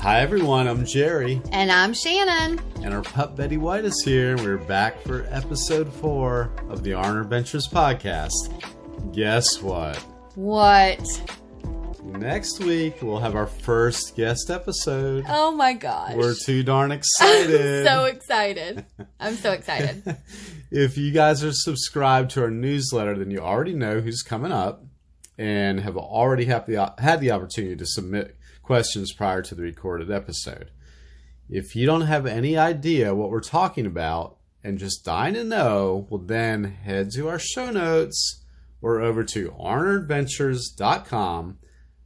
Hi everyone, I'm Gerry, And I'm Shannon. and our pup Betty White is here. We're back for episode four of the Arner Adventures Podcast. Guess what? What? Next week we'll have our first guest episode. Oh my gosh. We're too darn excited. so excited. I'm so excited. if you guys are subscribed to our newsletter, then you already know who's coming up and have already have the, had the opportunity to submit questions prior to the recorded episode. If you don't have any idea what we're talking about and just dying to know, well, then head to our show notes or over to arneradventures.com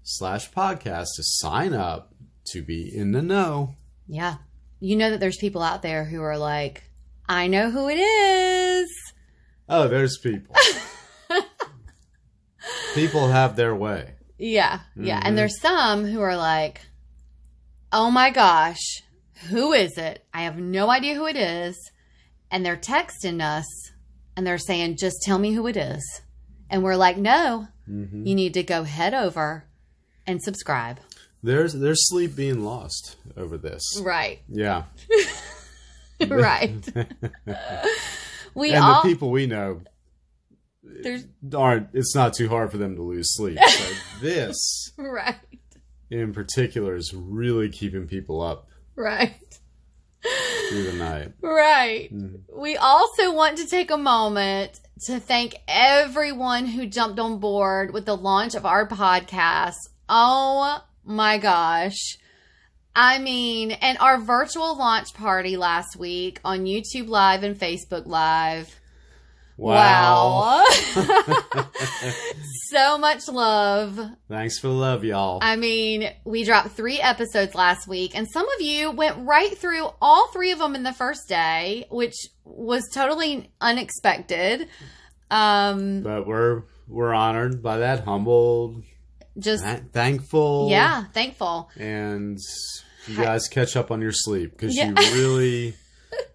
slash podcast to sign up to be in the know. Yeah. You know that there's people out there who are like, I know who it is. Oh, there's people. people have their way. Yeah. Yeah. Mhm. And there's some who are like, oh my gosh, who is it? I have no idea who it is. And they're texting us and they're saying, just tell me who it is. And we're like, no, hmm you need to go head over and subscribe. There's there's sleep being lost over this. Right. Yeah, right. we and all the people we know there's aren't. It's not too hard for them to lose sleep. So this, right. in particular, is really keeping people up Right. through the night. Right. Mhm. We also want to take a moment to thank everyone who jumped on board with the launch of our podcast. Oh my gosh. I mean, and our virtual launch party last week on YouTube Live and Facebook Live. Wow! Wow. so much love. Thanks for the love, y'all. I mean, we dropped three episodes last week, and some of you went right through all three of them in the first day, which was totally unexpected. Um, but we're we're honored by that, humbled, just tha- thankful. yeah, thankful. and you guys catch up on your sleep because Yeah. you really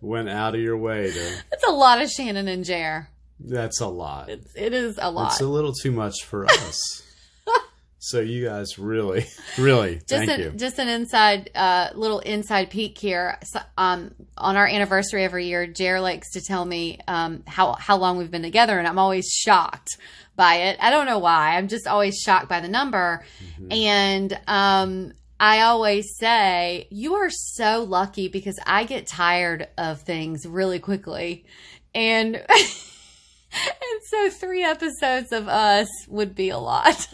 went out of your way to. It's a lot of Shannon and Ger. That's a lot. It's it is a lot. It's a little too much for us. so you guys really, really, just thank an, you. just an inside uh little inside peek here So, um on our anniversary every year ger likes to tell me um how how long we've been together and i'm always shocked by it i don't know why i'm just always shocked by the number Mhm. and um I always say, you are so lucky because I get tired of things really quickly. And and so three episodes of us would be a lot.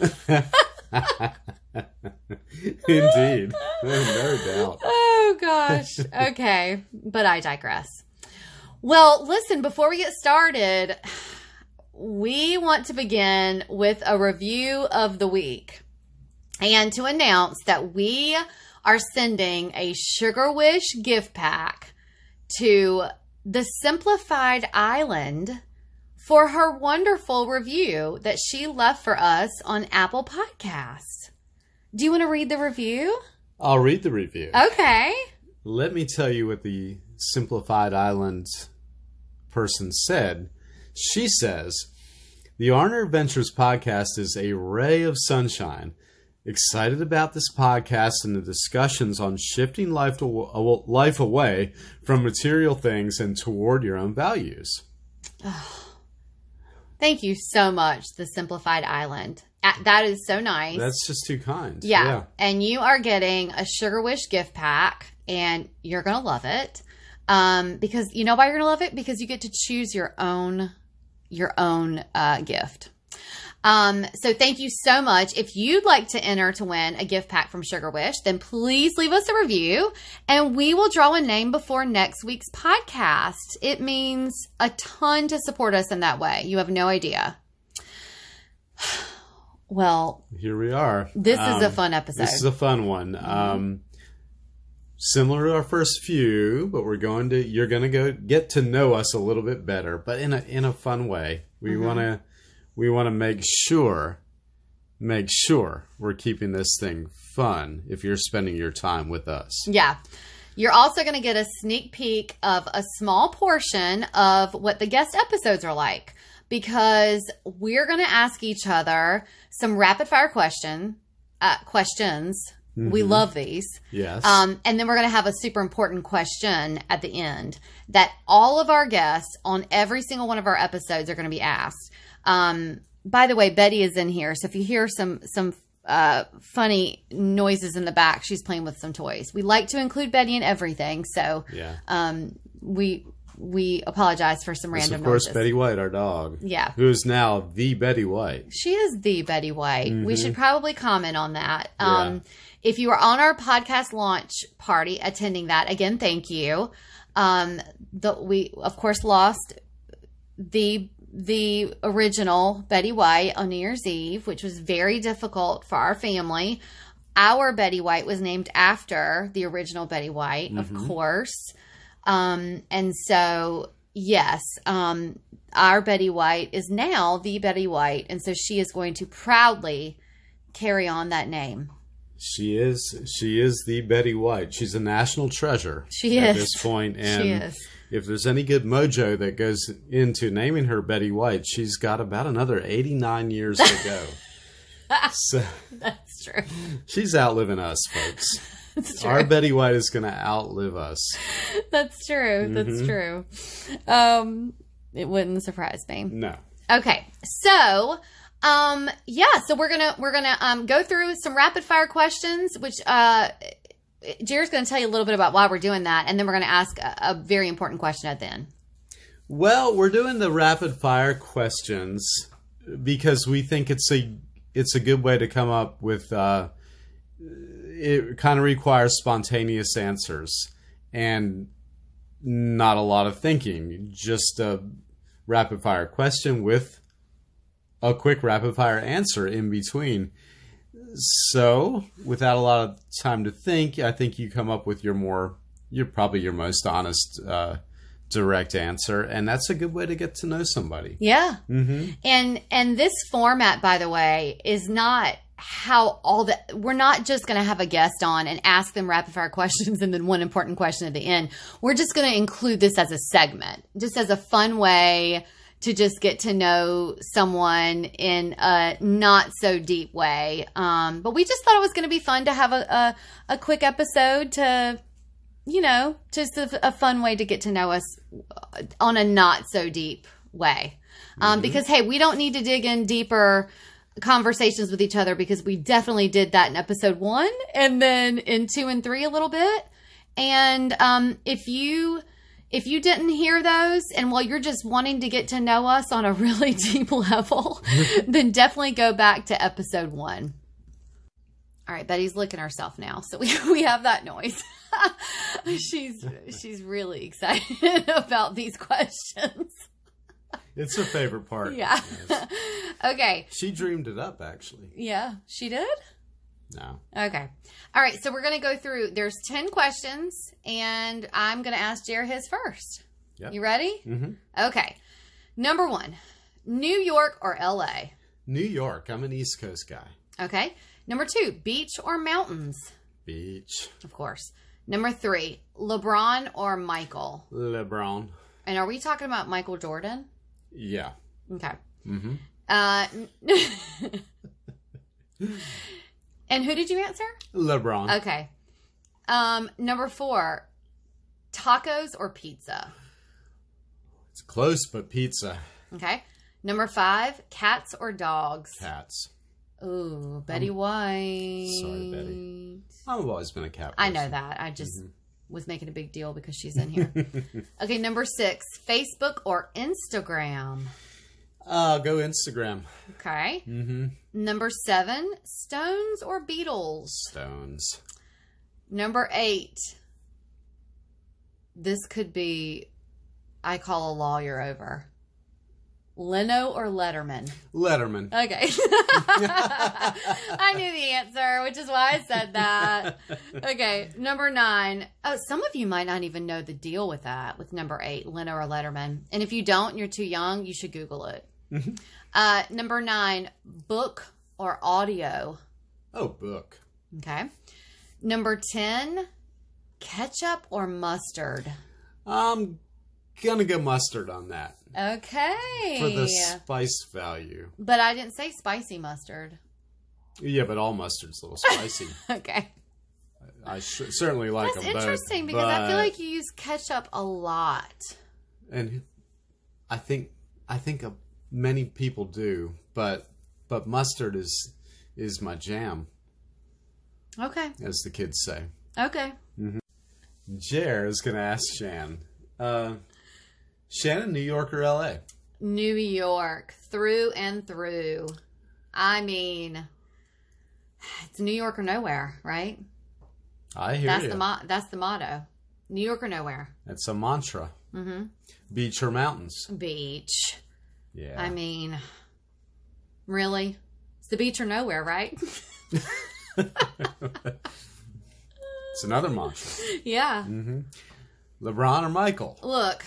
Indeed, no doubt. Oh gosh. Okay. But I digress. Well, listen, before we get started, we want to begin with a review of the week and to announce that we are sending a Sugarwish gift pack to the Simplified Island for her wonderful review that she left for us on Apple Podcasts. Do you want to read the review? I'll read the review. Okay. Let me tell you what the Simplified Island person said. She says, The Arner Adventures podcast is a ray of sunshine. Excited about this podcast and the discussions on shifting life, to, life away from material things and toward your own values. Thank you so much, the Simplified Island. Uh, That is so nice. That's just too kind. yeah. And you are getting a Sugarwish gift pack, and you're going to love it. Um, because you know why you're gonna love it? Because you get to choose your own your own uh, gift. Um, so thank you so much. If you'd like to enter to win a gift pack from Sugarwish, then please leave us a review and we will draw a name before next week's podcast. It means a ton to support us in that way. You have no idea. Well, Here we are. this is a Um, fun episode. This is a fun one. Um, similar to our first few, but we're going to you're going to go get to know us a little bit better, but in a in a fun way. We Mm-hmm. want to we want to make sure make sure we're keeping this thing fun if you're spending your time with us. Yeah. You're also going to get a sneak peek of a small portion of what the guest episodes are like because we're going to ask each other some rapid fire question uh, questions. We love these. Yes. Um, and then we're going to have a super important question at the end that all of our guests on every single one of our episodes are going to be asked. Um, by the way, Betty is in here, so if you hear some some uh, funny noises in the back, she's playing with some toys. We like to include Betty in everything, so yeah. um, we we apologize for some Yes, random of course, noises. Betty White, our dog, Yeah. who is now the Betty White. She is the Betty White. We Mhm. should probably comment on that. Yeah. Um, if you were on our podcast launch party attending that, again, thank you. Um, the, we of course lost the the original Betty White on New Year's Eve, which was very difficult for our family. Our Betty White was named after the original Betty White, of Mhm. course. Um, and so, yes, um, our Betty White is now the Betty White. And so she is going to proudly carry on that name. She is she is the Betty White. She's a national treasure. She at is. this point, and she is. If there's any good mojo that goes into naming her Betty White, she's got about another 89 years to go. so That's true. she's outliving us, folks. That's true. Our Betty White is going to outlive us. That's true. That's Mhm. true. Um, it wouldn't surprise me. No. Okay, so um, yeah, so we're gonna we're gonna um go through some rapid fire questions, which uh, Jared's gonna tell you a little bit about why we're doing that, and then we're gonna ask a, a very important question at the end. Well, we're doing the rapid fire questions because we think it's a it's a good way to come up with. Uh, it kind of requires spontaneous answers and not a lot of thinking. Just a rapid fire question with a quick rapid fire answer in between. So, without a lot of time to think, I think you come up with your more, you're probably your most honest, uh, direct answer, and that's a good way to get to know somebody. Yeah, Mm-hmm. and and this format, by the way, is not how all the we're not just going to have a guest on and ask them rapid fire questions and then one important question at the end. We're just going to include this as a segment, just as a fun way to just get to know someone in a not so deep way. Um, but we just thought it was going to be fun to have a, a, a quick episode to, you know, just a, a fun way to get to know us on a not so deep way. Um, Because, hey, we don't need to dig in deeper conversations with each other because we definitely did that in episode one and then in two and three a little bit. And um, if you if you didn't hear those and while you're just wanting to get to know us on a really deep level, then definitely go back to episode one. All right, Betty's licking herself now, so we, we have that noise. she's she's really excited about these questions. It's her favorite part. Yeah. Yes. okay. She dreamed it up, actually. Yeah, she did. No. Okay. All right. So we're going to go through, there's 10 questions, and I'm going to ask Jared his first. Yep. You ready? Mm-hmm. Okay. Number one New York or LA? New York. I'm an East Coast guy. Okay. Number two beach or mountains? Beach. Of course. Number three LeBron or Michael? LeBron. And are we talking about Michael Jordan? Yeah. Okay. Mm-hmm. Uh, and who did you answer? LeBron. Okay. Um, number four, tacos or pizza. It's close, but pizza. Okay. Number five, cats or dogs. Cats. Ooh, Betty White. sorry, Betty. I've always been a cat. I know that. I just, was making a big deal because she's in here. okay, number six, Facebook or Instagram. Uh, go Instagram. Okay. Mm-hmm. Number seven, Stones or Beatles. Stones. Number eight, this could be, I call a lawyer over. Leno or Letterman? Letterman. Okay. I knew the answer, which is why I said that. Okay, number nine. Oh, some of you might not even know the deal with that, with number eight, Leno or Letterman. And if you don't, and you're too young, you should Google it. Uh, number nine, book or audio. Oh, book. Okay. Number 10, ketchup or mustard. I'm gonna go mustard on that Okay. for the spice value. But I didn't say spicy mustard. Yeah, but all mustard's a little spicy. Okay. I certainly like That's them both. interesting because I feel like you use ketchup a lot. and I think I think uh, many people do, but but mustard is is my jam, Okay. as the kids say. Okay. Ger is gonna ask Shan, uh, Shannon, New York or L.A. New York through and through. I mean, it's New York or nowhere, right? I hear That's you. the mo- that's the motto. New York or nowhere. It's a mantra. Mm-hmm. Beach or mountains? Beach. Yeah. I mean, really? It's the beach or nowhere, right? it's another mantra. yeah. hmm LeBron or Michael? Look,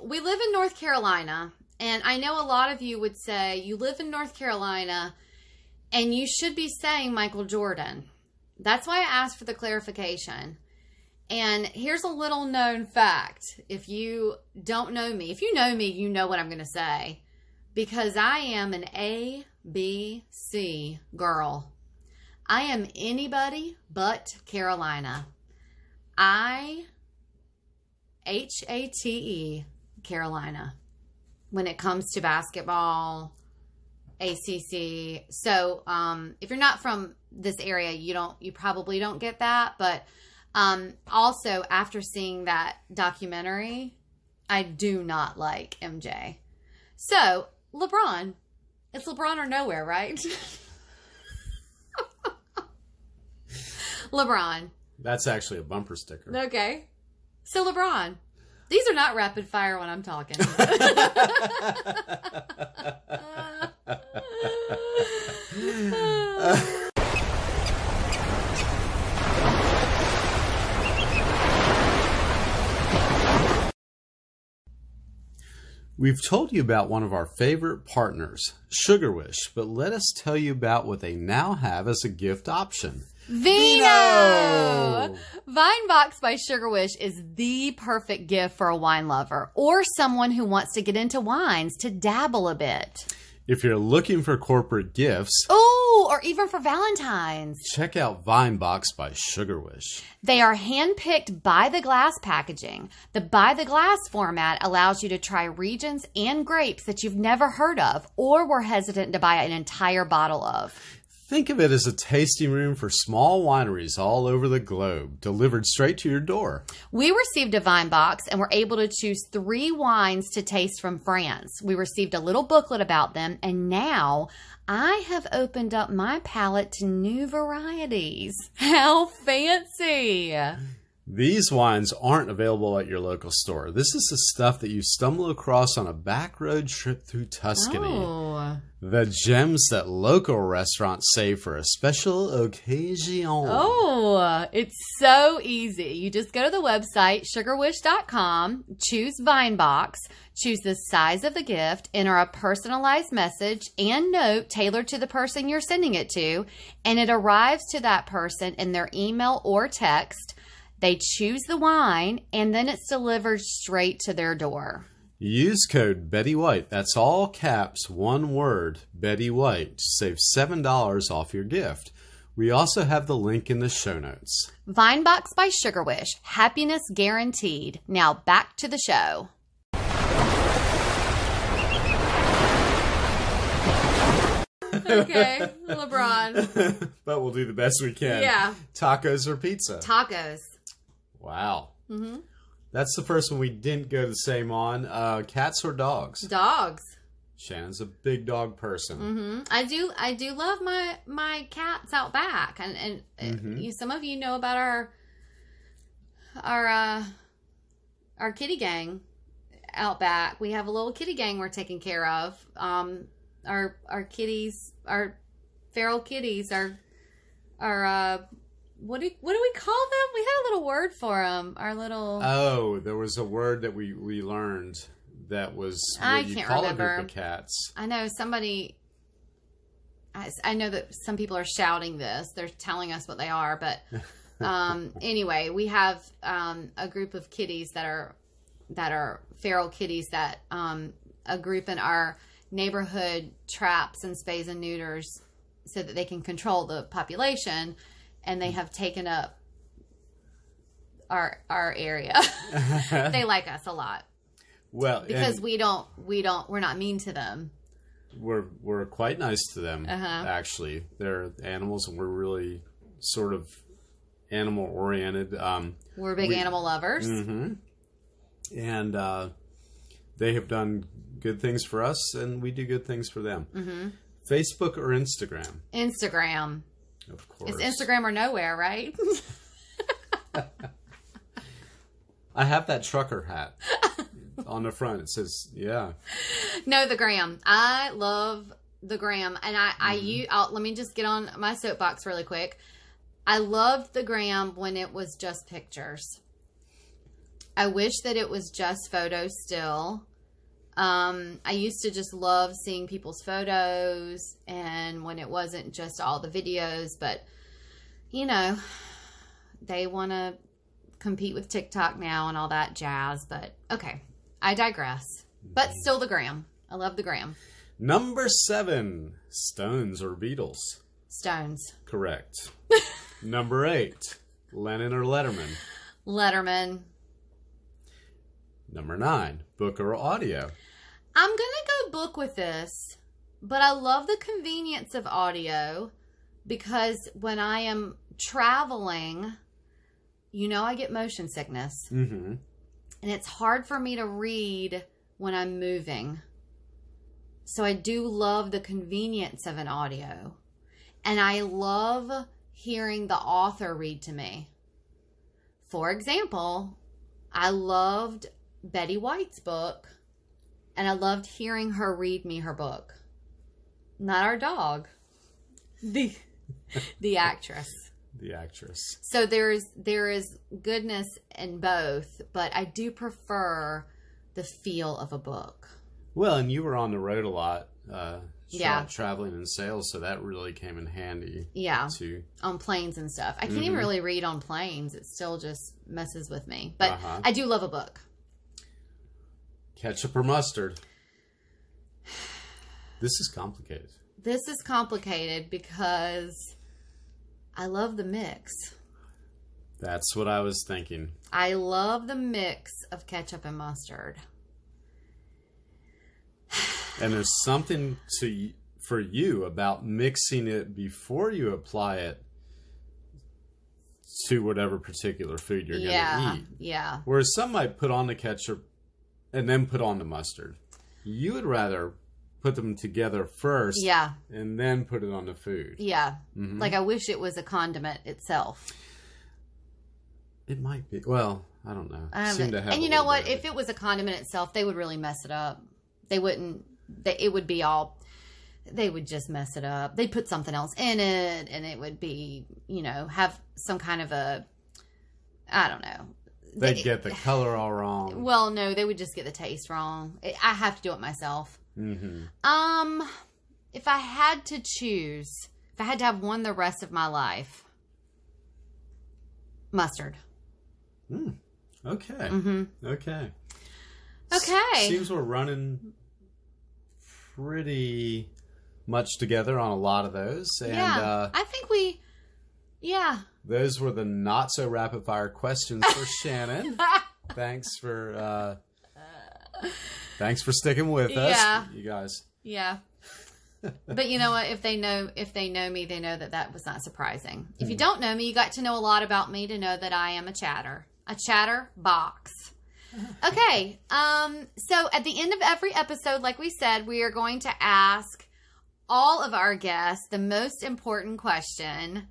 we live in North Carolina, and I know a lot of you would say you live in North Carolina and you should be saying Michael Jordan. That's why I asked for the clarification. And here's a little known fact. If you don't know me, if you know me, you know what I'm going to say. Because I am an A, B, C girl. I am anybody but Carolina. I H A T E Carolina when it comes to basketball, ACC. So, um, if you're not from this area, you don't, you probably don't get that. But um, also, after seeing that documentary, I do not like MJ. So, LeBron, it's LeBron or nowhere, right? LeBron. That's actually a bumper sticker. Okay. So LeBron. These are not rapid fire when I'm talking. We've told you about one of our favorite partners, Sugarwish, but let us tell you about what they now have as a gift option. Vino! Vinebox by Sugarwish is the perfect gift for a wine lover or someone who wants to get into wines to dabble a bit. If you're looking for corporate gifts, Or even for Valentine's. check out Vinebox by Sugarwish. They are handpicked by the glass packaging. The by the glass format allows you to try regions and grapes that you've never heard of or were hesitant to buy an entire bottle of. Think of it as a tasting room for small wineries all over the globe, delivered straight to your door. We received a Vinebox and were able to choose three wines to taste from France. We received a little booklet about them, and now I have opened up my palate to new varieties. How fancy! These wines aren't available at your local store. This is the stuff that you stumble across on a back road trip through Tuscany. Oh. The gems that local restaurants save for a special occasion. Oh, it's so easy. You just go to the website sugarwish.com, choose Vinebox, choose the size of the gift, enter a personalized message and note tailored to the person you're sending it to, and it arrives to that person in their email or text. They choose the wine and then it's delivered straight to their door. Use code Betty White. That's all caps, one word, Betty White. to Save $7 off your gift. We also have the link in the show notes. Vinebox by Sugarwish. Happiness guaranteed. Now back to the show. okay, LeBron. but we'll do the best we can. Yeah. Tacos or pizza? Tacos. Wow. Mm-hmm. That's the first one we didn't go the same on. Uh, cats or dogs? Dogs. Shannon's a big dog person. hmm I do. I do love my my cats out back, and and uh, Mm-hmm. you, some of you know about our our uh, our kitty gang out back. We have a little kitty gang we're taking care of. Um, our our kitties, our feral kitties, are are uh, what do what do we call them? We had a little word for them. Our little Oh, there was a word that we, we learned that was what I you can't call a remember. group of cats. I know somebody. I, I know that some people are shouting this. They're telling us what they are, but um, anyway, we have um, a group of kitties that are that are feral kitties that um, a group in our neighborhood traps and spays and neuters so that they can control the population, and they have taken up our our area. they like us a lot Well, because we don't we don't we're not mean to them. we're we're quite nice to them. Uh-huh. Actually, they're animals, and we're really sort of animal oriented. Um, We're big We- animal lovers. hmm And uh, they have done good things for us, and we do good things for them. Mm-hmm. Facebook or Instagram, Instagram. Of course. It's Instagram or nowhere, right? I have that trucker hat on the front. It says, "Yeah." no, the gram. I love the gram, and I I mm-hmm. use. I'll, let me just get on my soapbox really quick. I loved the gram when it was just pictures. I wish that it was just photos still. Um, I used to just love seeing people's photos and when it wasn't just all the videos, but you know, they want to compete with TikTok now and all that jazz. But okay, I digress. But still, the gram. I love the gram. Number seven, Stones or Beatles. Stones. Correct. Number eight, Leno or Letterman. Letterman. Number nine, book or audio. I'm going to go book with this, but I love the convenience of audio because when I am traveling, you know, I get motion sickness Mm-hmm. and it's hard for me to read when I'm moving. So I do love the convenience of an audio. And I love hearing the author read to me. For example, I loved Betty White's book and I loved hearing her read me her book. Not our dog. The the actress. The actress. So there's there is goodness in both, but I do prefer the feel of a book. Well, and you were on the road a lot, uh, tra- Yeah. traveling in sales, so that really came in handy Yeah, too. on planes and stuff. I can't even really read on planes. It still just messes with me. But Uh-huh. I do love a book. Ketchup or mustard. This is complicated. This is complicated because I love the mix. That's what I was thinking. I love the mix of ketchup and mustard. And there's something to for you about mixing it before you apply it to whatever particular food you're yeah, going to eat. yeah. Whereas some might put on the ketchup and then put on the mustard. You would rather put them together first Yeah, and then put it on the food. yeah. Mm-hmm. Like I wish it was a condiment itself. It might be. Well, I don't know. Um, Seem to have and you know what? If it was a condiment itself, they would really mess it up. They wouldn't. They, it would be all. They would just mess it up. They'd put something else in it, and it would be, you know, have some kind of a. I don't know. They'd get the color all wrong. Well, no, they would just get the taste wrong. I have to do it myself. hmm Um, if I had to choose, if I had to have one the rest of my life, mustard. Okay. Mm-hmm. Okay. Okay. Seems we're running pretty much together on a lot of those. And yeah, uh, I think we. Yeah. Those were the not so rapid fire questions for Shannon. thanks for uh, thanks for sticking with us, Yeah. you guys. Yeah. but you know what? If they know if they know me, they know that that was not surprising. If Hmm. you don't know me, you got to know a lot about me to know that I am a chatter. a chatter box. Okay. Um, so at the end of every episode, like we said, we are going to ask all of our guests the most important question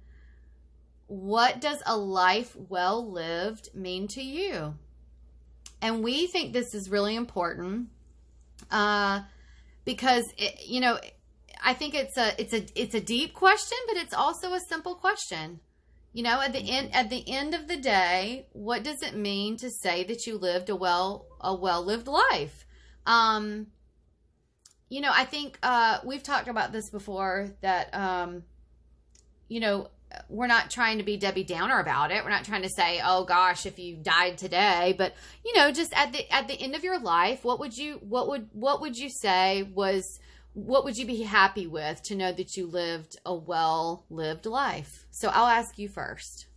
What does a life well lived mean to you? And we think this is really important uh, because, it, you know, I think it's a it's a it's a deep question, but it's also a simple question. You know, at the end at the end of the day, what does it mean to say that you lived a well a well lived life? Um, you know, I think uh, we've talked about this before that um, you know we're not trying to be Debbie Downer about it. We're not trying to say, "Oh gosh, if you died today," but you know, just at the at the end of your life, what would you what would what would you say was what would you be happy with to know that you lived a well lived life? So I'll ask you first.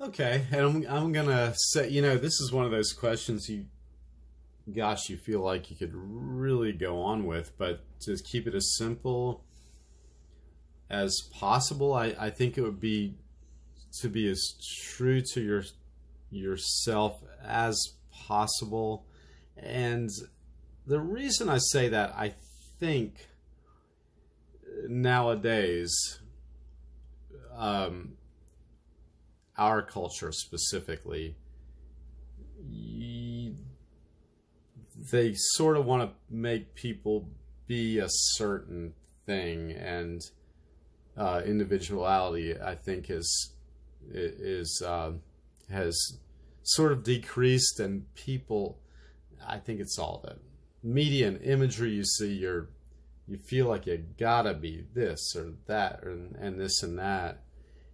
Okay, and I'm I'm gonna say, you know, this is one of those questions you, gosh, you feel like you could really go on with, but to keep it as simple as possible, I I think it would be to be as true to your yourself as possible, and the reason I say that I think nowadays, um, our culture specifically, they sort of want to make people be a certain thing, and uh, individuality, I think, is is uh, has sort of decreased, and people, I think it's all that media and imagery you see, you're you feel like you gotta be this or that or and this and that,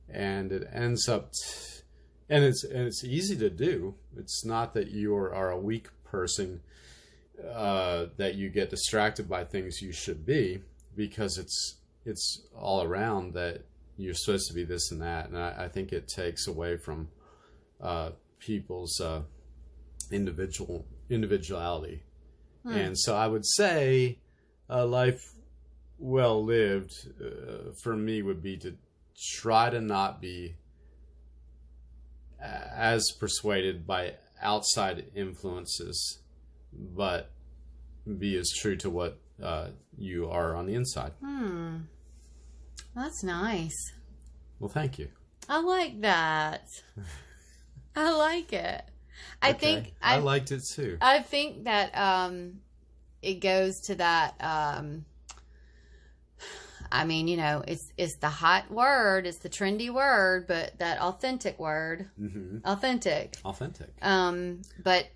and it ends up, t- and it's and it's easy to do. It's not that you are, are a weak person uh, that you get distracted by things you should be because it's it's all around that you're supposed to be this and that, and I, I think it takes away from uh, people's uh, individual individuality. Hmm. And so I would say a life well lived uh, for me would be to try to not be as persuaded by outside influences, but be as true to what uh, you are on the inside. Hmm. That's nice. Well, thank you. I like that. I like it. I Okay. think I I, liked it too. I think that um it goes to that um I mean, you know, it's it's the hot word, it's the trendy word, but that authentic word, hmm authentic. Authentic. Um but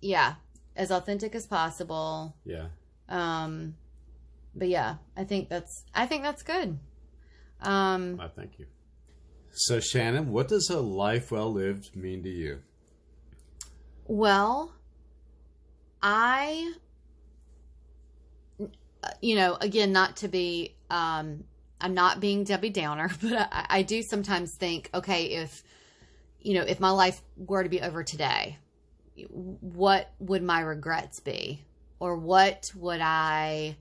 yeah, as authentic as possible. Yeah. Um but yeah, I think that's I think that's good. Um I thank you. So, Shannon, what does a life well lived mean to you? Well, I, you know, again, not to be, um, I'm not being Debbie Downer, but I, I do sometimes think, okay, if, you know, if my life were to be over today, what would my regrets be? Or what would I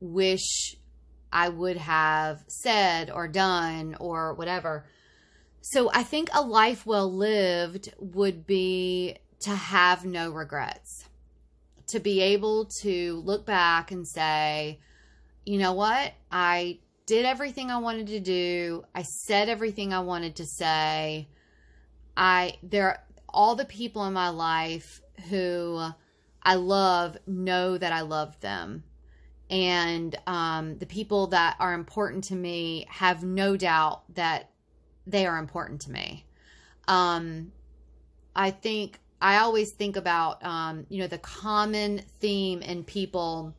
wish I would have said or done or whatever? So I think a life well lived would be to have no regrets. To be able to look back and say, you know what? I did everything I wanted to do. I said everything I wanted to say. I there all the people in my life who I love know that I love them. And um, the people that are important to me have no doubt that they are important to me. Um, I think I always think about um, you know the common theme in people.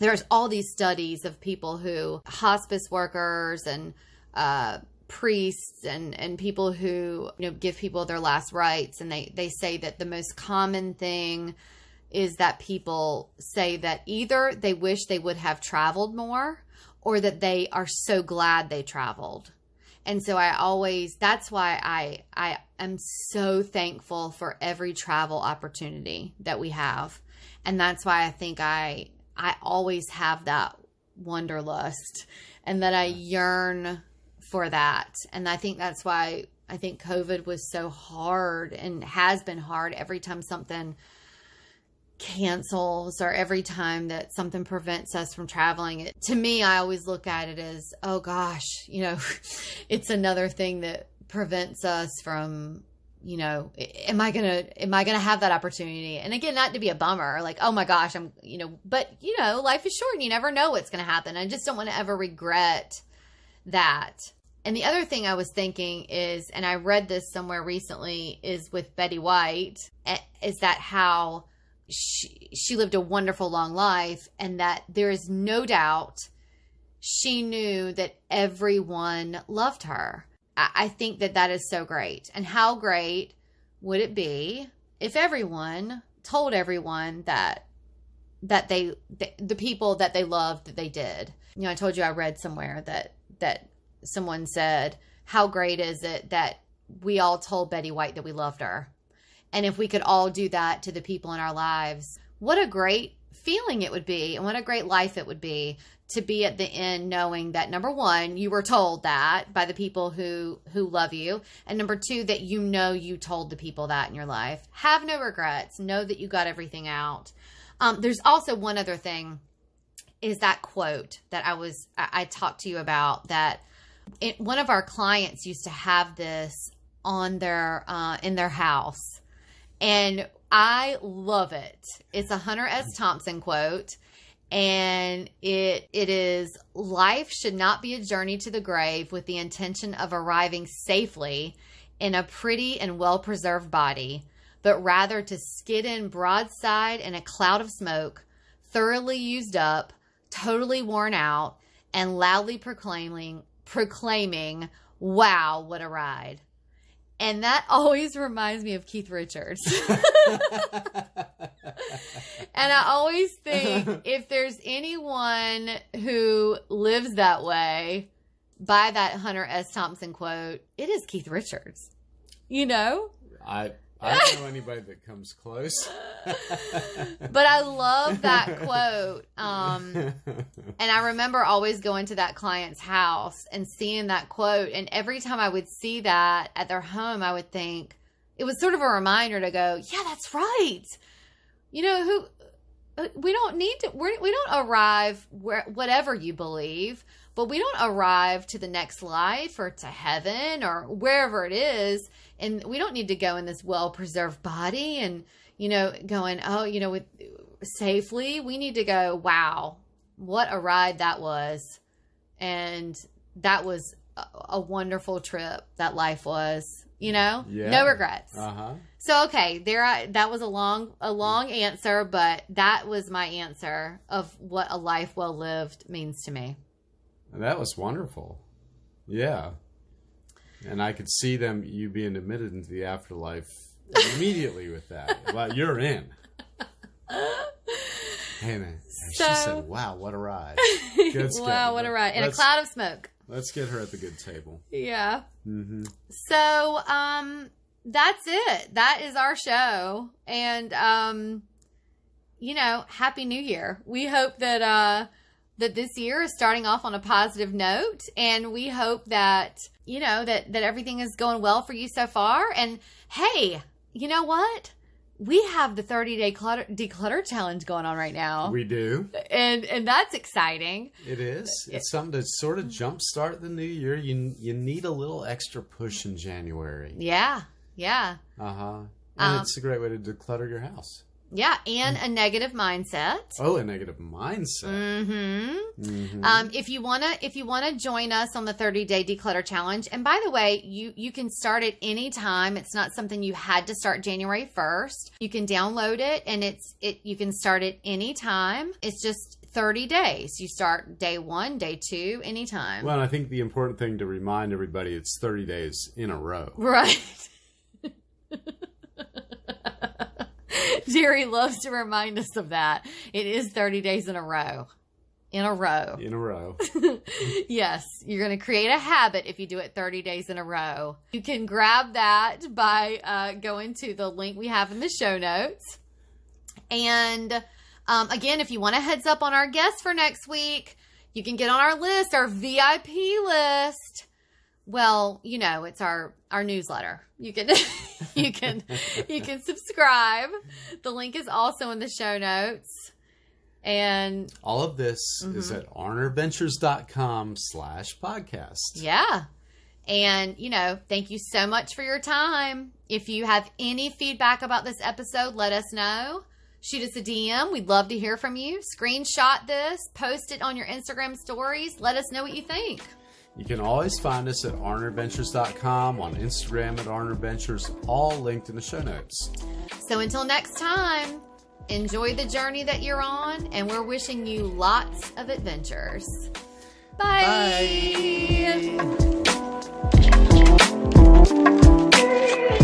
There's all these studies of people who hospice workers and uh, priests and and people who you know give people their last rites, and they they say that the most common thing is that people say that either they wish they would have traveled more or that they are so glad they traveled. And so I always that's why I I am so thankful for every travel opportunity that we have. And that's why I think I I always have that wanderlust and that I yearn for that. And I think that's why I think COVID was so hard and has been hard every time something cancels or every time that something prevents us from traveling. It, to me, I always look at it as, oh gosh, you know, it's another thing that prevents us from you know am i gonna am i gonna have that opportunity and again not to be a bummer like oh my gosh i'm you know but you know life is short and you never know what's gonna happen i just don't want to ever regret that and the other thing i was thinking is and i read this somewhere recently is with betty white is that how she she lived a wonderful long life and that there is no doubt she knew that everyone loved her I think that that is so great. And how great would it be if everyone told everyone that that they the, the people that they loved that they did. You know, I told you I read somewhere that that someone said, "How great is it that we all told Betty White that we loved her?" And if we could all do that to the people in our lives, what a great feeling it would be and what a great life it would be to be at the end knowing that number one you were told that by the people who who love you. And number two that you know you told the people that in your life. Have no regrets. Know that you got everything out. Um, there's also one other thing is that quote that i was i, I talked to you about that it, one of our clients used to have this on their uh, in their house and i love it. It's a hunter s. Thompson quote and it it is life should not be a journey to the grave with the intention of arriving safely in a pretty and well preserved body but rather to skid in broadside in a cloud of smoke thoroughly used up totally worn out and loudly proclaiming proclaiming wow what a ride and that always reminds me of Keith Richards. and I always think if there's anyone who lives that way by that Hunter S. Thompson quote, it is Keith Richards. You know? I I don't know anybody that comes close. but I love that quote. Um, and I remember always going to that client's house and seeing that quote. And every time I would see that at their home, I would think it was sort of a reminder to go, yeah, that's right. You know, who uh, we don't need to, we're, we don't arrive where, whatever you believe, but we don't arrive to the next life or to heaven or wherever it is. And we don't need to go in this well preserved body and you know going oh you know with safely. We need to go wow what a ride that was. And that was a, a wonderful trip that life was you know? Yeah. no regrets. Uh-huh. So okay there I, that was a long a long answer but that was my answer of what a life well lived means to me that was wonderful yeah and I could see them you being admitted into the afterlife immediately with that. Well, you're in. Hey man, so, she said, "Wow, what a ride! Good wow, what a ride! In a cloud of smoke." Let's get her at the good table. Yeah. Mm-hmm. So, um, that's it. That is our show, and um, you know, happy New Year. We hope that uh that this year is starting off on a positive note and we hope that you know that that everything is going well for you so far. And hey you know what? We have the 30 day clutter, declutter challenge going on right now. We do. And and that's exciting. It is. It's something to sort of jumpstart the new year. You you need a little extra push in january. Yeah. Yeah. Uh-huh. And um, it's a great way to declutter your house yeah, and a negative mindset. Oh, a negative mindset. Mm-hmm. mm-hmm. Um, if you wanna, if you wanna join us on the 30 day declutter challenge, and by the way, you you can start at any time. It's not something you had to start January 1st. You can download it, and it's it. You can start at any time. It's just 30 days. You start day one, day two, anytime. Well, I think the important thing to remind everybody, it's 30 days in a row. Right. Gerry loves to remind us of that. It is 30 days in a row. In a row. In a row. yes, you're going to create a habit if you do it 30 days in a row. You can grab that by uh, going to the link we have in the show notes. And um, again, if you want a heads up on our guests for next week, you can get on our list, our VIP list. well, you know, it's our our newsletter. You can you can you can subscribe. The link is also in the show notes. And All of this is Mm-hmm. at arneradventures.com slash podcast. yeah. And, you know, thank you so much for your time. If you have any feedback about this episode, let us know. Shoot us a DM. We'd love to hear from you. Screenshot this, post it on your Instagram stories. Let us know what you think. You can always find us at arneradventures.com, on Instagram at arneradventures, all linked in the show notes. So until next time, enjoy the journey that you're on, and we're wishing you lots of adventures. Bye. Bye.